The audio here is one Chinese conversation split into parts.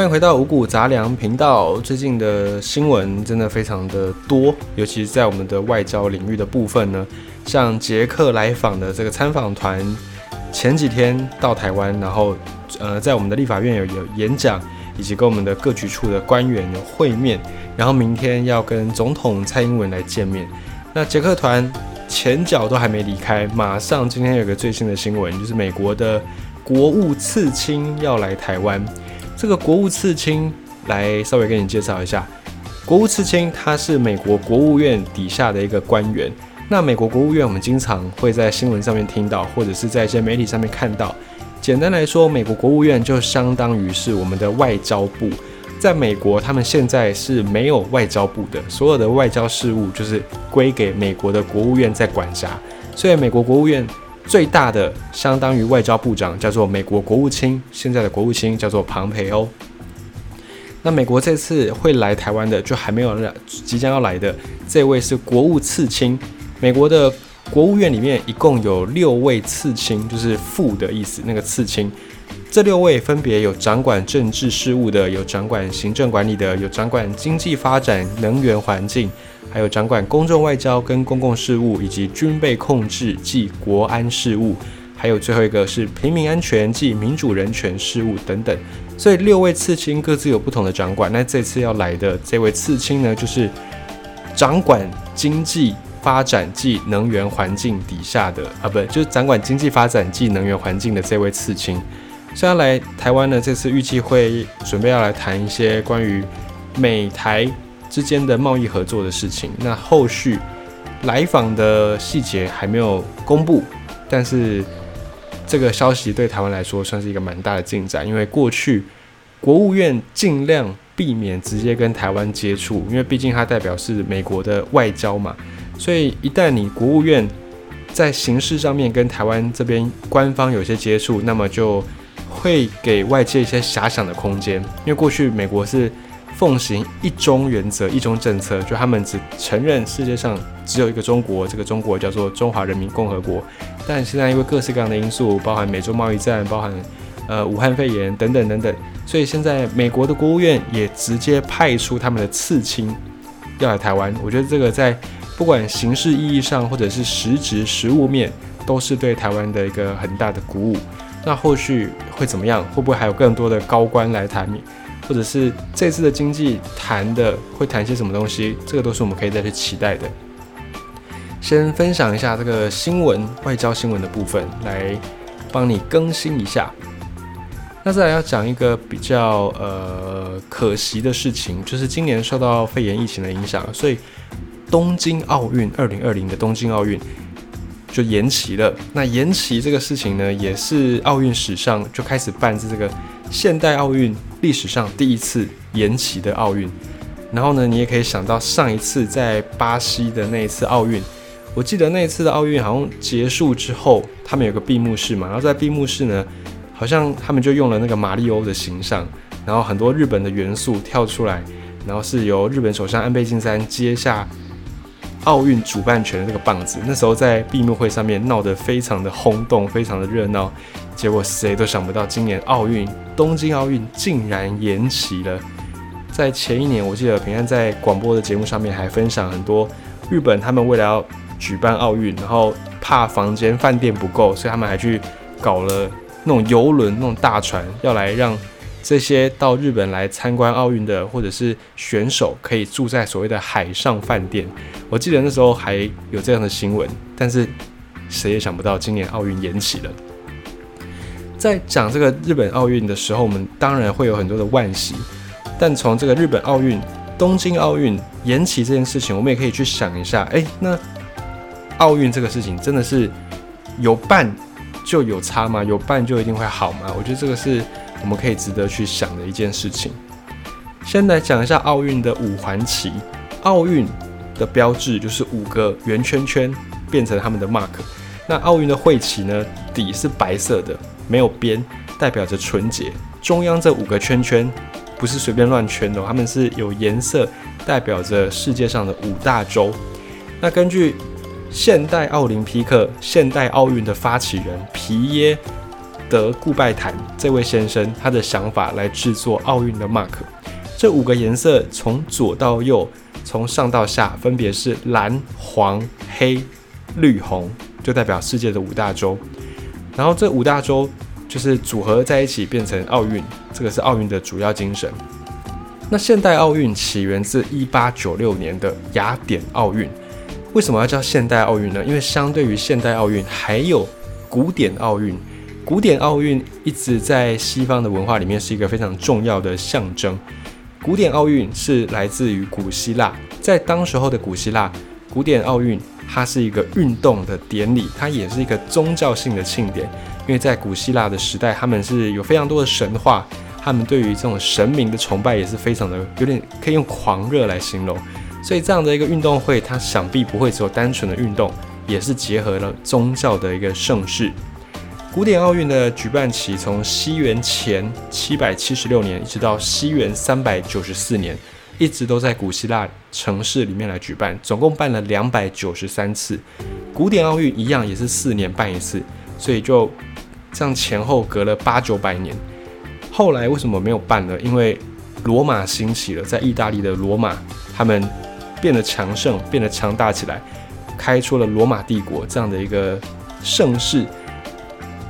欢迎回到五谷杂粮频道。最近的新闻真的非常的多，尤其是在我们的外交领域的部分呢，像捷克来访的这个参访团，前几天到台湾，然后呃在我们的立法院有有演讲，以及跟我们的各局处的官员有会面，然后明天要跟总统蔡英文来见面。那捷克团前脚都还没离开，马上今天有个最新的新闻，就是美国的国务次卿要来台湾。这个国务次卿来稍微给你介绍一下，国务次卿他是美国国务院底下的一个官员。那美国国务院我们经常会在新闻上面听到，或者是在一些媒体上面看到。简单来说，美国国务院就相当于是我们的外交部。在美国，他们现在是没有外交部的，所有的外交事务就是归给美国的国务院在管辖。所以，美国国务院。最大的相当于外交部长叫做美国国务卿，现在的国务卿叫做庞培欧。那美国这次会来台湾的，就还没有来，即将要来的这位是国务次卿。美国的国务院里面一共有六位次卿，就是副的意思，那个次卿。这六位分别有掌管政治事务的，有掌管行政管理的，有掌管经济发展、能源环境。还有掌管公众外交跟公共事务，以及军备控制及国安事务，还有最后一个是平民安全及民主人权事务等等。所以六位刺青各自有不同的掌管。那这次要来的这位刺青呢，就是掌管经济发展暨能源环境底下的啊，不，就是掌管经济发展暨能源环境的这位刺青。所以要来台湾呢，这次预计会准备要来谈一些关于美台。之间的贸易合作的事情，那后续来访的细节还没有公布，但是这个消息对台湾来说算是一个蛮大的进展，因为过去国务院尽量避免直接跟台湾接触，因为毕竟它代表是美国的外交嘛，所以一旦你国务院在形式上面跟台湾这边官方有些接触，那么就会给外界一些遐想的空间，因为过去美国是。奉行一中原则、一中政策，就他们只承认世界上只有一个中国，这个中国叫做中华人民共和国。但现在因为各式各样的因素，包含美洲贸易战，包含呃武汉肺炎等等等等，所以现在美国的国务院也直接派出他们的次卿要来台湾。我觉得这个在不管形式意义上，或者是实质实物面，都是对台湾的一个很大的鼓舞。那后续会怎么样？会不会还有更多的高官来台？或者是这次的经济谈的会谈些什么东西，这个都是我们可以再去期待的。先分享一下这个新闻外交新闻的部分，来帮你更新一下。那再来要讲一个比较呃可惜的事情，就是今年受到肺炎疫情的影响，所以东京奥运二零二零的东京奥运就延期了。那延期这个事情呢，也是奥运史上就开始办这个。现代奥运历史上第一次延期的奥运，然后呢，你也可以想到上一次在巴西的那一次奥运，我记得那一次的奥运好像结束之后，他们有个闭幕式嘛，然后在闭幕式呢，好像他们就用了那个马里欧的形象，然后很多日本的元素跳出来，然后是由日本首相安倍晋三接下奥运主办权的那个棒子，那时候在闭幕会上面闹得非常的轰动，非常的热闹。结果谁都想不到，今年奥运东京奥运竟然延期了。在前一年，我记得平安在广播的节目上面还分享很多日本他们为了要举办奥运，然后怕房间饭店不够，所以他们还去搞了那种游轮、那种大船，要来让这些到日本来参观奥运的或者是选手可以住在所谓的海上饭店。我记得那时候还有这样的新闻，但是谁也想不到今年奥运延期了。在讲这个日本奥运的时候，我们当然会有很多的惋惜。但从这个日本奥运、东京奥运延期这件事情，我们也可以去想一下：哎，那奥运这个事情真的是有办就有差吗？有办就一定会好吗？我觉得这个是我们可以值得去想的一件事情。先来讲一下奥运的五环旗。奥运的标志就是五个圆圈圈变成他们的 mark。那奥运的会旗呢，底是白色的。没有边，代表着纯洁。中央这五个圈圈不是随便乱圈的，它们是有颜色，代表着世界上的五大洲。那根据现代奥林匹克、现代奥运的发起人皮耶德顾拜坦这位先生他的想法来制作奥运的 mark。这五个颜色从左到右，从上到下，分别是蓝、黄、黑、绿、红，就代表世界的五大洲。然后这五大洲就是组合在一起变成奥运，这个是奥运的主要精神。那现代奥运起源自一八九六年的雅典奥运。为什么要叫现代奥运呢？因为相对于现代奥运，还有古典奥运。古典奥运一直在西方的文化里面是一个非常重要的象征。古典奥运是来自于古希腊，在当时候的古希腊，古典奥运它是一个运动的典礼，它也是一个宗教性的庆典。因为在古希腊的时代，他们是有非常多的神话，他们对于这种神明的崇拜也是非常的有点可以用狂热来形容。所以这样的一个运动会，它想必不会只有单纯的运动，也是结合了宗教的一个盛世。古典奥运的举办期从西元前七百七十六年一直到西元三百九十四年，一直都在古希腊城市里面来举办，总共办了两百九十三次。古典奥运一样也是四年办一次，所以就这样前后隔了八九百年。后来为什么没有办呢？因为罗马兴起了，在意大利的罗马，他们变得强盛，变得强大起来，开出了罗马帝国这样的一个盛世。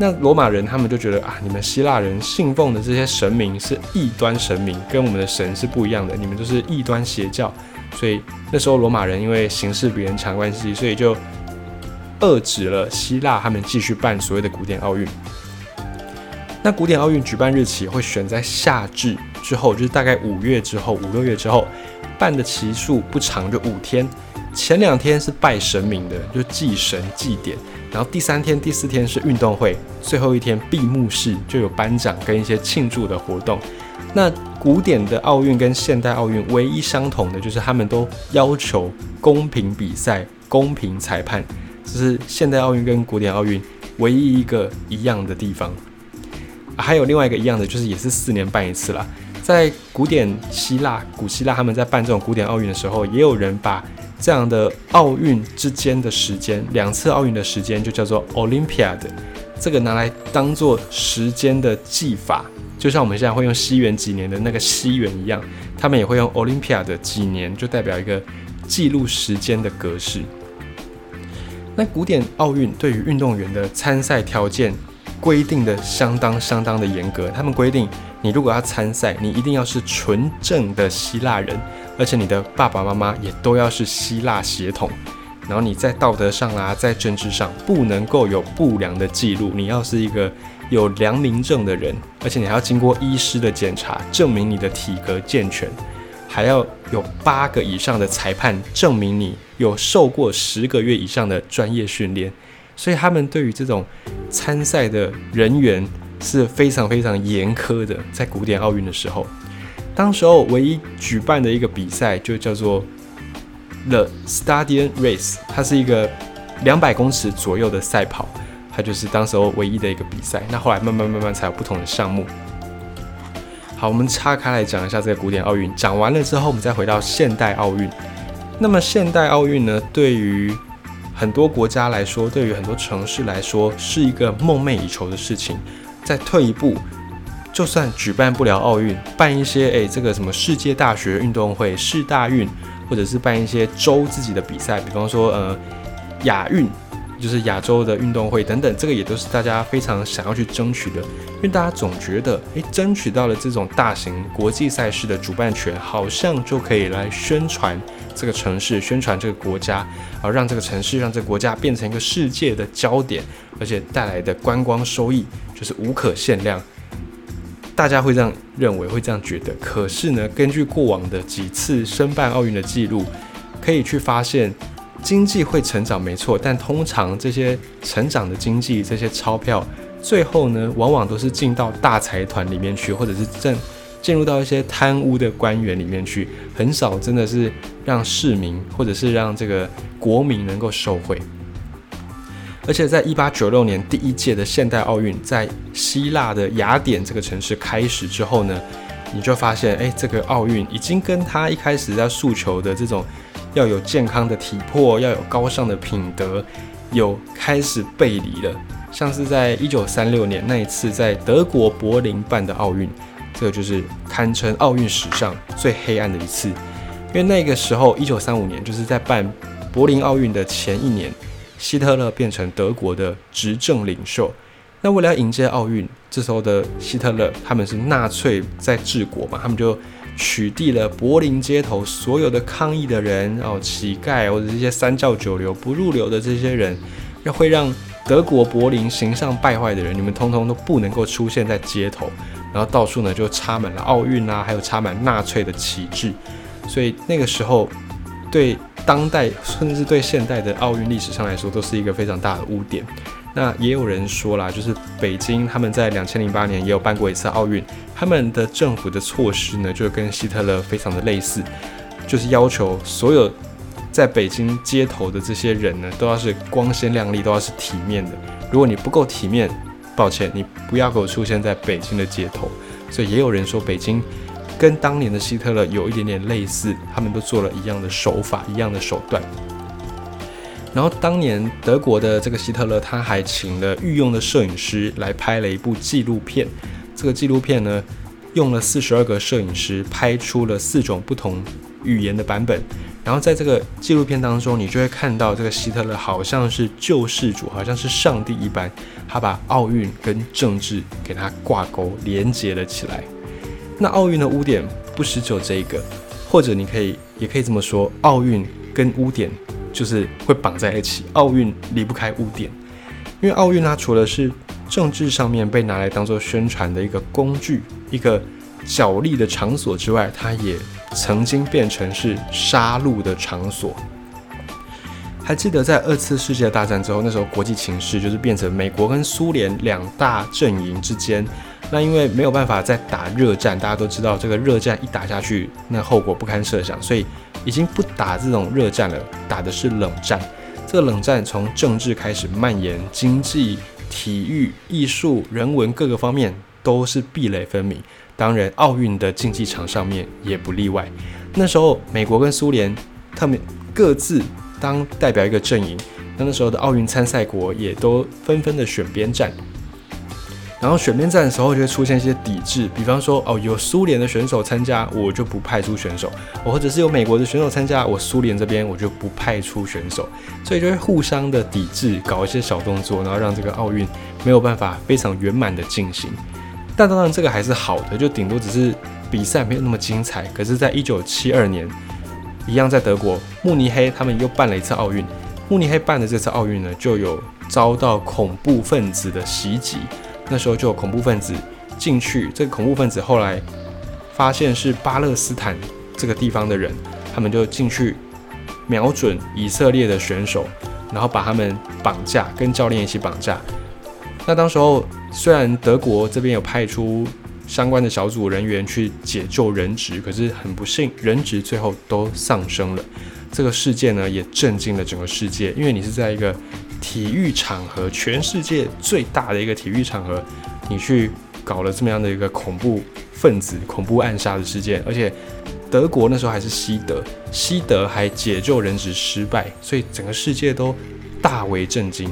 那罗马人他们就觉得啊，你们希腊人信奉的这些神明是异端神明，跟我们的神是不一样的，你们都是异端邪教。所以那时候罗马人因为形势比人强关系，所以就遏制了希腊他们继续办所谓的古典奥运。那古典奥运举办日期会选在夏至之后，就是大概五月之后，五六月之后办的期数不长，就五天。前两天是拜神明的，就祭神祭典。然后第三天、第四天是运动会，最后一天闭幕式就有颁奖跟一些庆祝的活动。那古典的奥运跟现代奥运唯一相同的就是他们都要求公平比赛、公平裁判，这是现代奥运跟古典奥运唯一一个一样的地方。还有另外一个一样的就是也是四年办一次啦。在古典希腊、古希腊他们在办这种古典奥运的时候，也有人把。这样的奥运之间的时间，两次奥运的时间就叫做 Olympiad，这个拿来当做时间的计法，就像我们现在会用西元几年的那个西元一样，他们也会用 Olympiad 几年，就代表一个记录时间的格式。那古典奥运对于运动员的参赛条件规定的相当相当的严格，他们规定你如果要参赛，你一定要是纯正的希腊人。而且你的爸爸妈妈也都要是希腊血统，然后你在道德上啊，在政治上不能够有不良的记录，你要是一个有良民证的人，而且你还要经过医师的检查，证明你的体格健全，还要有八个以上的裁判证明你有受过十个月以上的专业训练，所以他们对于这种参赛的人员是非常非常严苛的，在古典奥运的时候。当时候唯一举办的一个比赛就叫做 The Stadium Race，它是一个两百公尺左右的赛跑，它就是当时候唯一的一个比赛。那后来慢慢慢慢才有不同的项目。好，我们岔开来讲一下这个古典奥运。讲完了之后，我们再回到现代奥运。那么现代奥运呢，对于很多国家来说，对于很多城市来说，是一个梦寐以求的事情。再退一步。就算举办不了奥运，办一些诶这个什么世界大学运动会、世大运，或者是办一些州自己的比赛，比方说呃亚运，就是亚洲的运动会等等，这个也都是大家非常想要去争取的。因为大家总觉得，诶，争取到了这种大型国际赛事的主办权，好像就可以来宣传这个城市、宣传这个国家，而让这个城市、让这个国家变成一个世界的焦点，而且带来的观光收益就是无可限量。大家会这样认为，会这样觉得。可是呢，根据过往的几次申办奥运的记录，可以去发现，经济会成长没错，但通常这些成长的经济，这些钞票，最后呢，往往都是进到大财团里面去，或者是正进入到一些贪污的官员里面去，很少真的是让市民或者是让这个国民能够受惠。而且在一八九六年第一届的现代奥运在希腊的雅典这个城市开始之后呢，你就发现，哎，这个奥运已经跟他一开始在诉求的这种要有健康的体魄、要有高尚的品德，有开始背离了。像是在一九三六年那一次在德国柏林办的奥运，这个就是堪称奥运史上最黑暗的一次。因为那个时候，一九三五年就是在办柏林奥运的前一年，希特勒变成德国的执政领袖。那为了要迎接奥运，这时候的希特勒他们是纳粹在治国嘛，他们就取缔了柏林街头所有的抗议的人，然后乞丐或者这些三教九流不入流的这些人，要会让德国柏林形象败坏的人，你们通通都不能够出现在街头。然后到处呢就插满了奥运啊，还有插满纳粹的旗帜。所以那个时候，对当代甚至对现代的奥运历史上来说，都是一个非常大的污点。那也有人说啦，就是北京他们在两千零八年也有办过一次奥运，他们的政府的措施呢，就跟希特勒非常的类似，就是要求所有在北京街头的这些人呢，都要是光鲜亮丽，都要是体面的。如果你不够体面，抱歉，你不要给我出现在北京的街头。所以也有人说北京。跟当年的希特勒有一点点类似，他们都做了一样的手法、一样的手段。然后当年德国的这个希特勒，他还请了御用的摄影师来拍了一部纪录片。这个纪录片呢，用了四十二个摄影师拍出了四种不同语言的版本。然后在这个纪录片当中，你就会看到这个希特勒好像是救世主，好像是上帝一般，他把奥运跟政治给他挂钩连接了起来。那奥运的污点不只有这一个，或者你可以也可以这么说，奥运跟污点就是会绑在一起，奥运离不开污点，因为奥运它除了是政治上面被拿来当做宣传的一个工具、一个角力的场所之外，它也曾经变成是杀戮的场所。还记得在二次世界大战之后，那时候国际情势就是变成美国跟苏联两大阵营之间。那因为没有办法再打热战，大家都知道这个热战一打下去，那后果不堪设想，所以已经不打这种热战了，打的是冷战。这个冷战从政治开始蔓延，经济、体育、艺术、人文各个方面都是壁垒分明。当然，奥运的竞技场上面也不例外。那时候，美国跟苏联他们各自当代表一个阵营，那那时候的奥运参赛国也都纷纷的选边站。然后选边站的时候就会出现一些抵制，比方说哦，有苏联的选手参加，我就不派出选手；我或者是有美国的选手参加，我苏联这边我就不派出选手，所以就会互相的抵制，搞一些小动作，然后让这个奥运没有办法非常圆满的进行。但当然这个还是好的，就顶多只是比赛没有那么精彩。可是，在一九七二年，一样在德国慕尼黑，他们又办了一次奥运。慕尼黑办的这次奥运呢，就有遭到恐怖分子的袭击。那时候就有恐怖分子进去，这个恐怖分子后来发现是巴勒斯坦这个地方的人，他们就进去瞄准以色列的选手，然后把他们绑架，跟教练一起绑架。那当时候虽然德国这边有派出相关的小组人员去解救人质，可是很不幸，人质最后都丧生了。这个事件呢也震惊了整个世界，因为你是在一个。体育场合，全世界最大的一个体育场合，你去搞了这么样的一个恐怖分子、恐怖暗杀的事件，而且德国那时候还是西德，西德还解救人质失败，所以整个世界都大为震惊。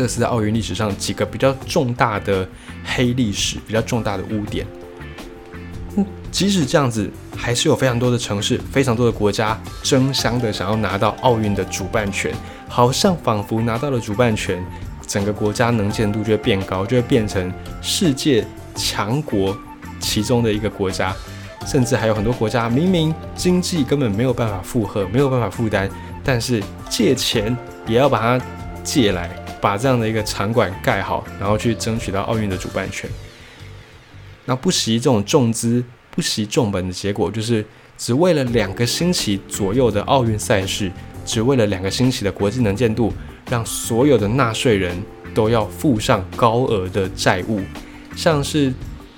这是在奥运历史上几个比较重大的黑历史，比较重大的污点。嗯，即使这样子，还是有非常多的城市、非常多的国家争相的想要拿到奥运的主办权。好像仿佛拿到了主办权，整个国家能见度就会变高，就会变成世界强国其中的一个国家，甚至还有很多国家明明经济根本没有办法负荷，没有办法负担，但是借钱也要把它借来，把这样的一个场馆盖好，然后去争取到奥运的主办权。那不惜这种重资、不惜重本的结果，就是只为了两个星期左右的奥运赛事。只为了两个星期的国际能见度，让所有的纳税人都要付上高额的债务。像是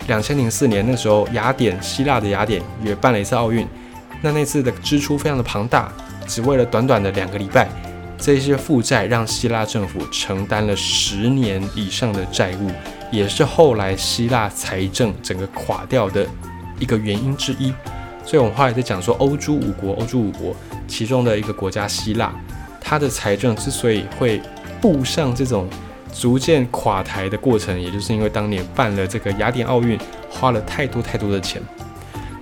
两千零四年那时候，雅典希腊的雅典也办了一次奥运，那那次的支出非常的庞大，只为了短短的两个礼拜，这些负债让希腊政府承担了十年以上的债务，也是后来希腊财政整个垮掉的一个原因之一。所以我们后来在讲说，欧洲五国，欧洲五国。其中的一个国家希腊，它的财政之所以会步上这种逐渐垮台的过程，也就是因为当年办了这个雅典奥运，花了太多太多的钱。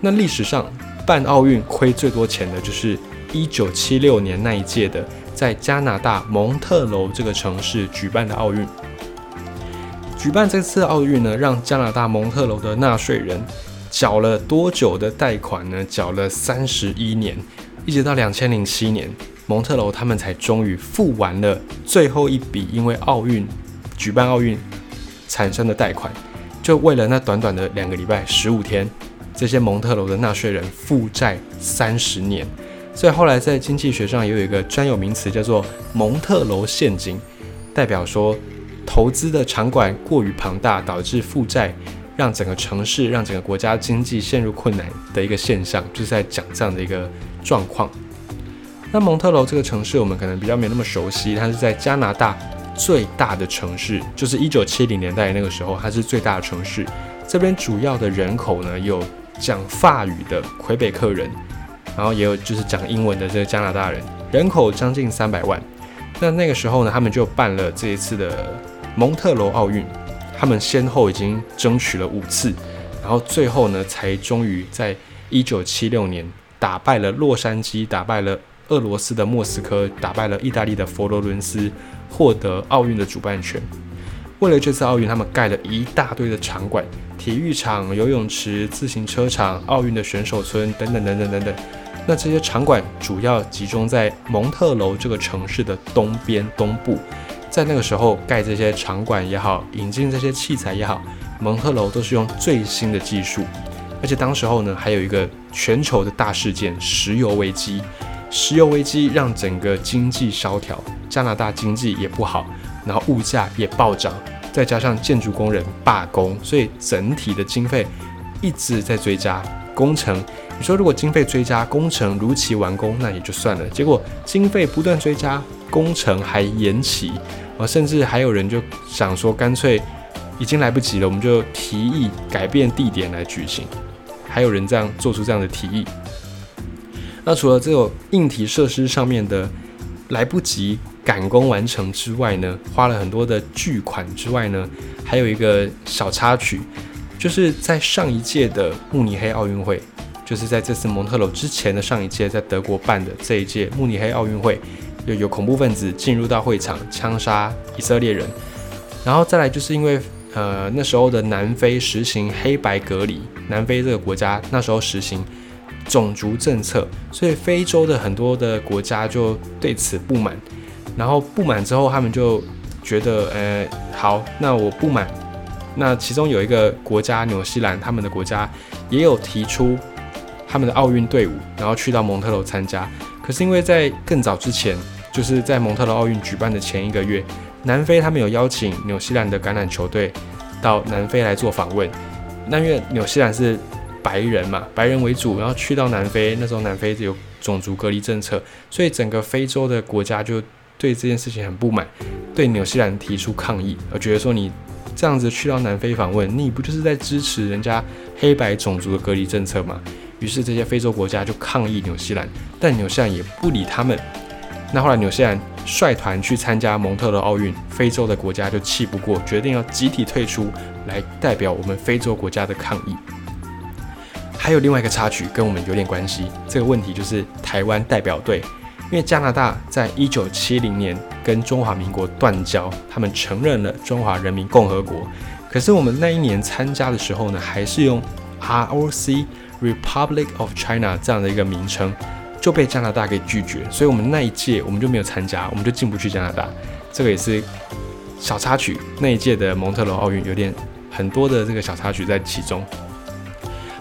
那历史上办奥运亏最多钱的就是一九七六年那一届的，在加拿大蒙特楼这个城市举办的奥运。举办这次奥运呢，让加拿大蒙特楼的纳税人缴了多久的贷款呢？缴了三十一年，一直到两千零七年。蒙特楼他们才终于付完了最后一笔因为奥运举办奥运产生的贷款，就为了那短短的两个礼拜十五天，这些蒙特楼的纳税人负债三十年，所以后来在经济学上也有一个专有名词叫做蒙特楼陷阱，代表说投资的场馆过于庞大，导致负债，让整个城市让整个国家经济陷入困难的一个现象，就是在讲这样的一个状况。那蒙特楼这个城市，我们可能比较没那么熟悉。它是在加拿大最大的城市，就是一九七零年代那个时候，它是最大的城市。这边主要的人口呢，有讲法语的魁北克人，然后也有就是讲英文的这个加拿大人，人口将近三百万。那那个时候呢，他们就办了这一次的蒙特罗奥运，他们先后已经争取了五次，然后最后呢，才终于在一九七六年打败了洛杉矶，打败了。俄罗斯的莫斯科打败了意大利的佛罗伦斯，获得奥运的主办权。为了这次奥运，他们盖了一大堆的场馆、体育场、游泳池、自行车场、奥运的选手村等等等等等等。那这些场馆主要集中在蒙特楼这个城市的东边东部。在那个时候盖这些场馆也好，引进这些器材也好，蒙特楼都是用最新的技术。而且当时候呢，还有一个全球的大事件——石油危机。石油危机让整个经济萧条，加拿大经济也不好，然后物价也暴涨，再加上建筑工人罢工，所以整体的经费一直在追加。工程，你说如果经费追加，工程如期完工，那也就算了。结果经费不断追加，工程还延期，啊，甚至还有人就想说，干脆已经来不及了，我们就提议改变地点来举行。还有人这样做出这样的提议。那除了这种硬体设施上面的来不及赶工完成之外呢，花了很多的巨款之外呢，还有一个小插曲，就是在上一届的慕尼黑奥运会，就是在这次蒙特楼之前的上一届在德国办的这一届慕尼黑奥运会，又有恐怖分子进入到会场枪杀以色列人，然后再来就是因为呃那时候的南非实行黑白隔离，南非这个国家那时候实行。种族政策，所以非洲的很多的国家就对此不满，然后不满之后，他们就觉得，呃，好，那我不满。那其中有一个国家纽西兰，他们的国家也有提出他们的奥运队伍，然后去到蒙特楼参加。可是因为在更早之前，就是在蒙特楼奥运举办的前一个月，南非他们有邀请纽西兰的橄榄球队到南非来做访问。那因为纽西兰是。白人嘛，白人为主，然后去到南非，那时候南非有种族隔离政策，所以整个非洲的国家就对这件事情很不满，对纽西兰提出抗议，而觉得说你这样子去到南非访问，你不就是在支持人家黑白种族的隔离政策吗？于是这些非洲国家就抗议纽西兰，但纽西兰也不理他们。那后来纽西兰率团去参加蒙特勒奥运，非洲的国家就气不过，决定要集体退出来代表我们非洲国家的抗议。还有另外一个插曲跟我们有点关系，这个问题就是台湾代表队，因为加拿大在一九七零年跟中华民国断交，他们承认了中华人民共和国，可是我们那一年参加的时候呢，还是用 ROC Republic of China 这样的一个名称，就被加拿大给拒绝，所以我们那一届我们就没有参加，我们就进不去加拿大，这个也是小插曲。那一届的蒙特罗奥运有点很多的这个小插曲在其中。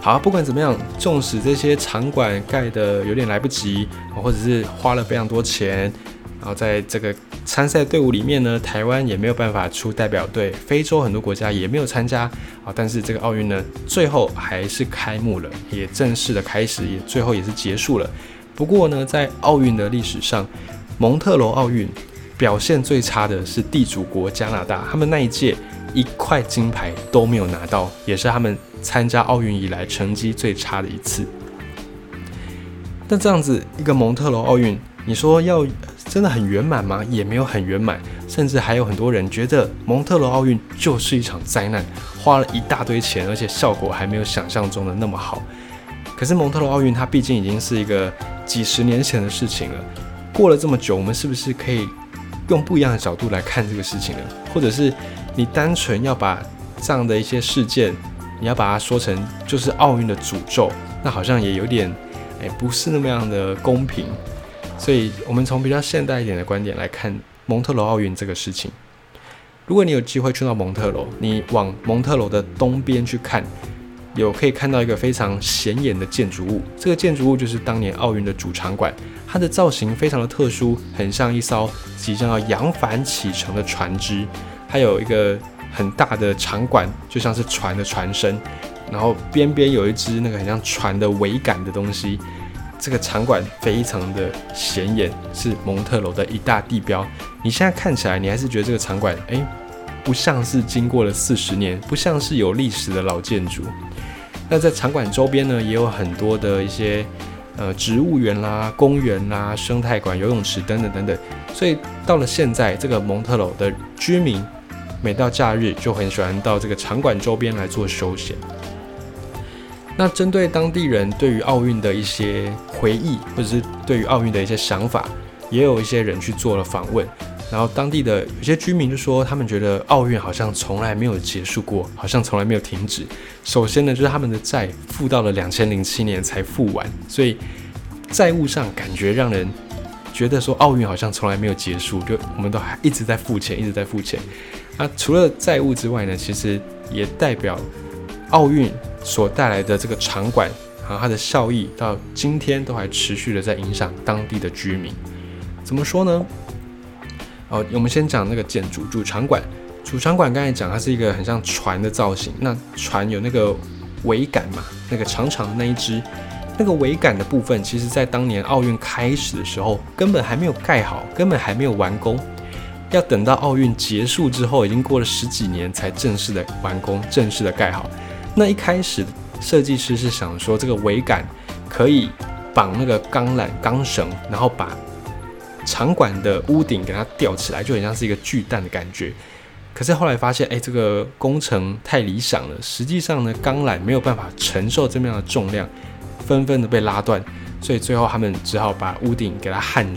好，不管怎么样，纵使这些场馆盖的有点来不及，或者是花了非常多钱，然后在这个参赛队伍里面呢，台湾也没有办法出代表队，非洲很多国家也没有参加啊。但是这个奥运呢，最后还是开幕了，也正式的开始，也最后也是结束了。不过呢，在奥运的历史上，蒙特罗奥运表现最差的是地主国加拿大，他们那一届一块金牌都没有拿到，也是他们。参加奥运以来成绩最差的一次。那这样子一个蒙特罗奥运，你说要真的很圆满吗？也没有很圆满，甚至还有很多人觉得蒙特罗奥运就是一场灾难，花了一大堆钱，而且效果还没有想象中的那么好。可是蒙特罗奥运它毕竟已经是一个几十年前的事情了，过了这么久，我们是不是可以用不一样的角度来看这个事情呢？或者是你单纯要把这样的一些事件，你要把它说成就是奥运的诅咒，那好像也有点。哎，不是那么样的公平，所以我们从比较现代一点的观点来看蒙特罗奥运这个事情。如果你有机会去到蒙特罗，你往蒙特罗的东边去看，有可以看到一个非常显眼的建筑物。这个建筑物就是当年奥运的主场馆，它的造型非常的特殊，很像一艘即将要扬帆启程的船只。它有一个很大的场馆，就像是船的船身。然后边边有一只那个很像船的桅杆的东西，这个场馆非常的显眼，是蒙特楼的一大地标。你现在看起来，你还是觉得这个场馆，哎，不像是经过了四十年，不像是有历史的老建筑。那在场馆周边呢，也有很多的一些呃植物园啦、公园啦、生态馆、游泳池等等等等。所以到了现在，这个蒙特楼的居民每到假日就很喜欢到这个场馆周边来做休闲。那针对当地人对于奥运的一些回忆，或者是对于奥运的一些想法，也有一些人去做了访问。然后当地的有些居民就说，他们觉得奥运好像从来没有结束过，好像从来没有停止。首先呢，就是他们的债付到了两千零七年才付完，所以债务上感觉让人觉得说奥运好像从来没有结束，就我们都还一直在付钱，一直在付钱。那除了债务之外呢，其实也代表奥运。所带来的这个场馆啊，它的效益到今天都还持续的在影响当地的居民。怎么说呢？哦，我们先讲那个建筑主场馆。主场馆刚才讲，它是一个很像船的造型。那船有那个桅杆嘛，那个长长的那一只，那个桅杆的部分，其实在当年奥运开始的时候，根本还没有盖好，根本还没有完工。要等到奥运结束之后，已经过了十几年才正式的完工，正式的盖好。那一开始设计师是想说，这个桅杆可以绑那个钢缆、钢绳，然后把场馆的屋顶给它吊起来，就很像是一个巨蛋的感觉。可是后来发现，哎，这个工程太理想了，实际上呢，钢缆没有办法承受这么样的重量，纷纷的被拉断，所以最后他们只好把屋顶给它焊。